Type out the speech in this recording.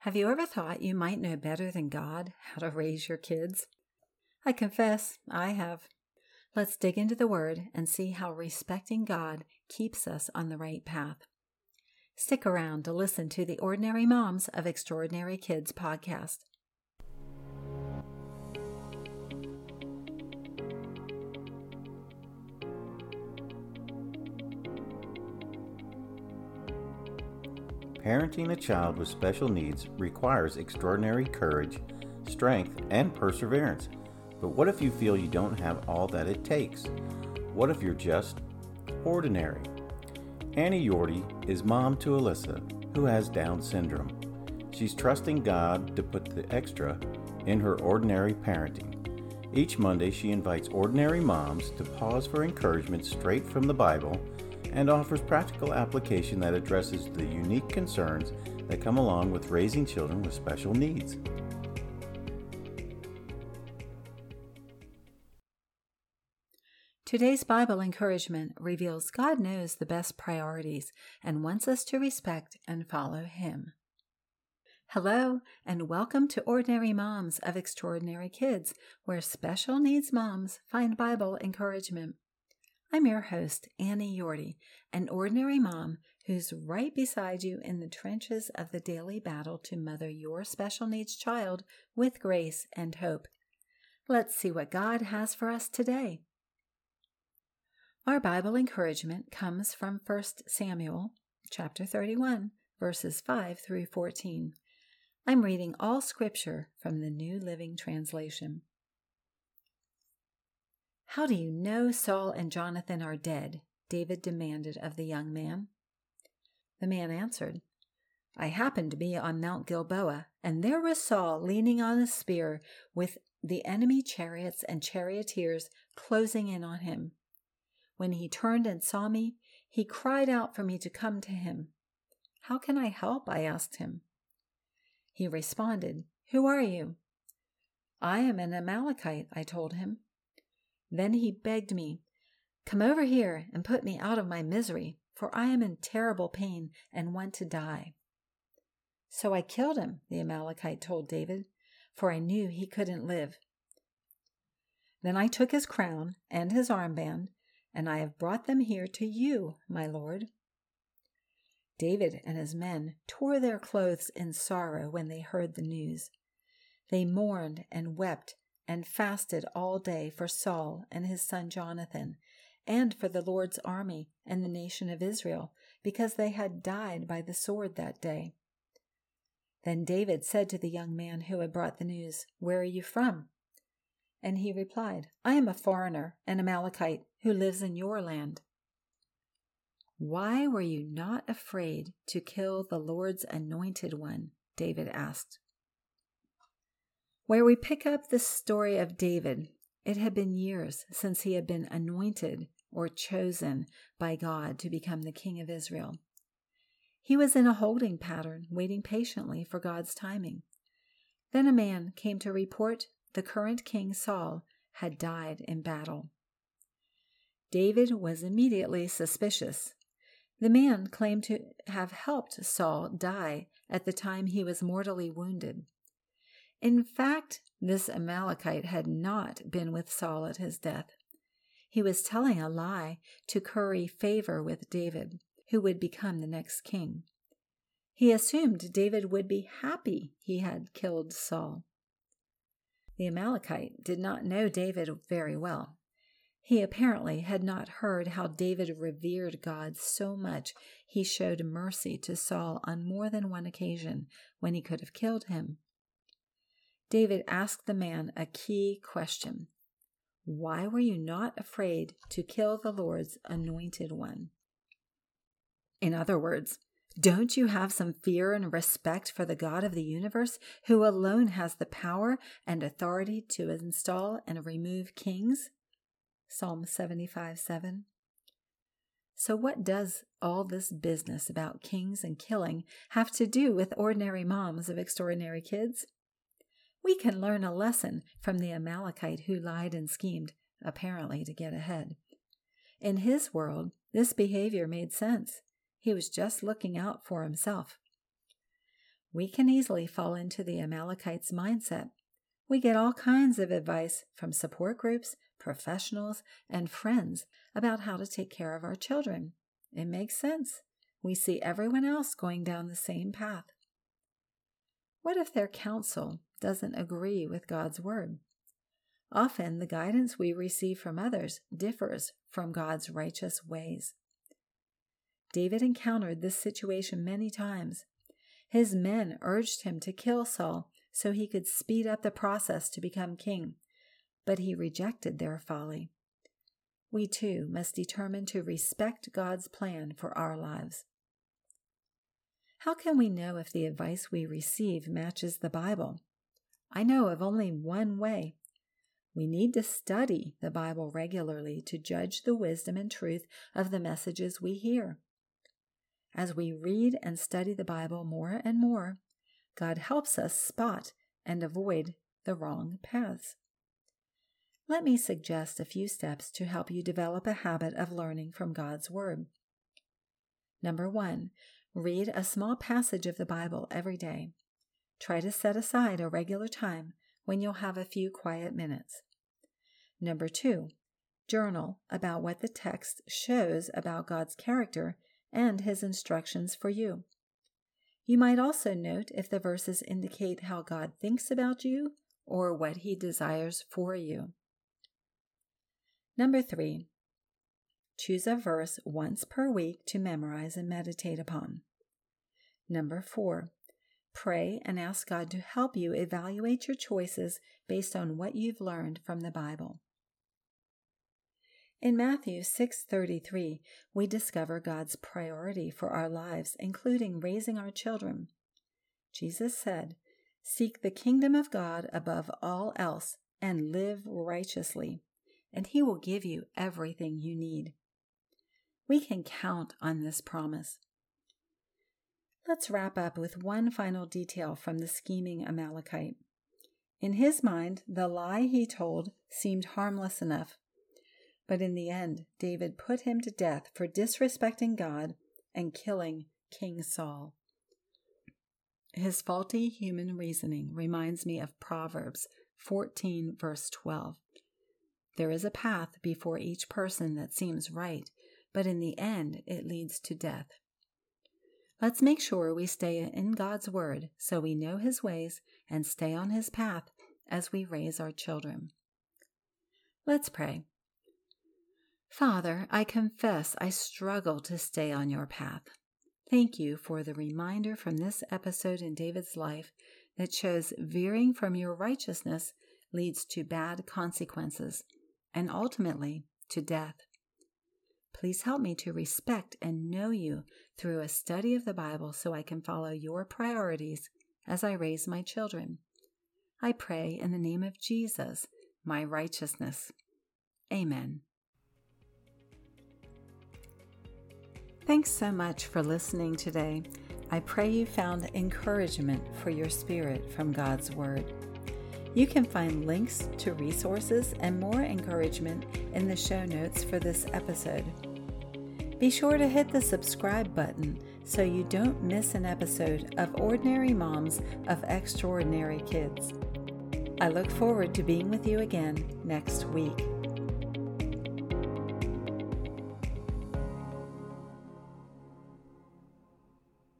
Have you ever thought you might know better than God how to raise your kids? I confess, I have. Let's dig into the Word and see how respecting God keeps us on the right path. Stick around to listen to the Ordinary Moms of Extraordinary Kids podcast. Parenting a child with special needs requires extraordinary courage, strength, and perseverance. But what if you feel you don't have all that it takes? What if you're just ordinary? Annie Yorty is mom to Alyssa, who has Down syndrome. She's trusting God to put the extra in her ordinary parenting. Each Monday, she invites ordinary moms to pause for encouragement straight from the Bible and offers practical application that addresses the unique concerns that come along with raising children with special needs. Today's Bible encouragement reveals God knows the best priorities and wants us to respect and follow Him. Hello, and welcome to Ordinary Moms of Extraordinary Kids, where special needs moms find Bible encouragement. I'm your host, Annie Yorty, an ordinary mom who's right beside you in the trenches of the daily battle to mother your special needs child with grace and hope. Let's see what God has for us today. Our Bible encouragement comes from 1 Samuel chapter 31, verses 5 through 14. I'm reading all scripture from the New Living Translation. How do you know Saul and Jonathan are dead? David demanded of the young man. The man answered, I happened to be on Mount Gilboa, and there was Saul leaning on a spear with the enemy chariots and charioteers closing in on him. When he turned and saw me, he cried out for me to come to him. How can I help? I asked him. He responded, Who are you? I am an Amalekite, I told him. Then he begged me, Come over here and put me out of my misery, for I am in terrible pain and want to die. So I killed him, the Amalekite told David, for I knew he couldn't live. Then I took his crown and his armband, and I have brought them here to you, my lord. David and his men tore their clothes in sorrow when they heard the news. They mourned and wept and fasted all day for Saul and his son Jonathan, and for the Lord's army and the nation of Israel, because they had died by the sword that day. Then David said to the young man who had brought the news, Where are you from? And he replied, I am a foreigner, an Amalekite, who lives in your land. Why were you not afraid to kill the Lord's anointed one? David asked. Where we pick up the story of David, it had been years since he had been anointed or chosen by God to become the king of Israel. He was in a holding pattern, waiting patiently for God's timing. Then a man came to report the current king Saul had died in battle. David was immediately suspicious. The man claimed to have helped Saul die at the time he was mortally wounded. In fact, this Amalekite had not been with Saul at his death. He was telling a lie to curry favor with David, who would become the next king. He assumed David would be happy he had killed Saul. The Amalekite did not know David very well. He apparently had not heard how David revered God so much he showed mercy to Saul on more than one occasion when he could have killed him. David asked the man a key question Why were you not afraid to kill the Lord's anointed one? In other words, don't you have some fear and respect for the God of the universe, who alone has the power and authority to install and remove kings? Psalm 75 7. So, what does all this business about kings and killing have to do with ordinary moms of extraordinary kids? We can learn a lesson from the Amalekite who lied and schemed, apparently to get ahead. In his world, this behavior made sense. He was just looking out for himself. We can easily fall into the Amalekites' mindset. We get all kinds of advice from support groups, professionals, and friends about how to take care of our children. It makes sense. We see everyone else going down the same path. What if their counsel doesn't agree with God's word? Often the guidance we receive from others differs from God's righteous ways. David encountered this situation many times. His men urged him to kill Saul so he could speed up the process to become king, but he rejected their folly. We too must determine to respect God's plan for our lives. How can we know if the advice we receive matches the Bible? I know of only one way. We need to study the Bible regularly to judge the wisdom and truth of the messages we hear. As we read and study the Bible more and more, God helps us spot and avoid the wrong paths. Let me suggest a few steps to help you develop a habit of learning from God's Word. Number one, read a small passage of the Bible every day. Try to set aside a regular time when you'll have a few quiet minutes. Number two, journal about what the text shows about God's character and His instructions for you. You might also note if the verses indicate how God thinks about you or what He desires for you. Number three, choose a verse once per week to memorize and meditate upon. Number four, pray and ask God to help you evaluate your choices based on what you've learned from the Bible. In Matthew 6:33, we discover God's priority for our lives, including raising our children. Jesus said, "Seek the kingdom of God above all else and live righteously, and he will give you everything you need. We can count on this promise. Let's wrap up with one final detail from the scheming Amalekite. In his mind, the lie he told seemed harmless enough. But in the end, David put him to death for disrespecting God and killing King Saul. His faulty human reasoning reminds me of Proverbs 14, verse 12. There is a path before each person that seems right, but in the end it leads to death. Let's make sure we stay in God's Word so we know His ways and stay on His path as we raise our children. Let's pray. Father, I confess I struggle to stay on your path. Thank you for the reminder from this episode in David's life that shows veering from your righteousness leads to bad consequences and ultimately to death. Please help me to respect and know you through a study of the Bible so I can follow your priorities as I raise my children. I pray in the name of Jesus, my righteousness. Amen. Thanks so much for listening today. I pray you found encouragement for your spirit from God's Word. You can find links to resources and more encouragement in the show notes for this episode. Be sure to hit the subscribe button so you don't miss an episode of Ordinary Moms of Extraordinary Kids. I look forward to being with you again next week.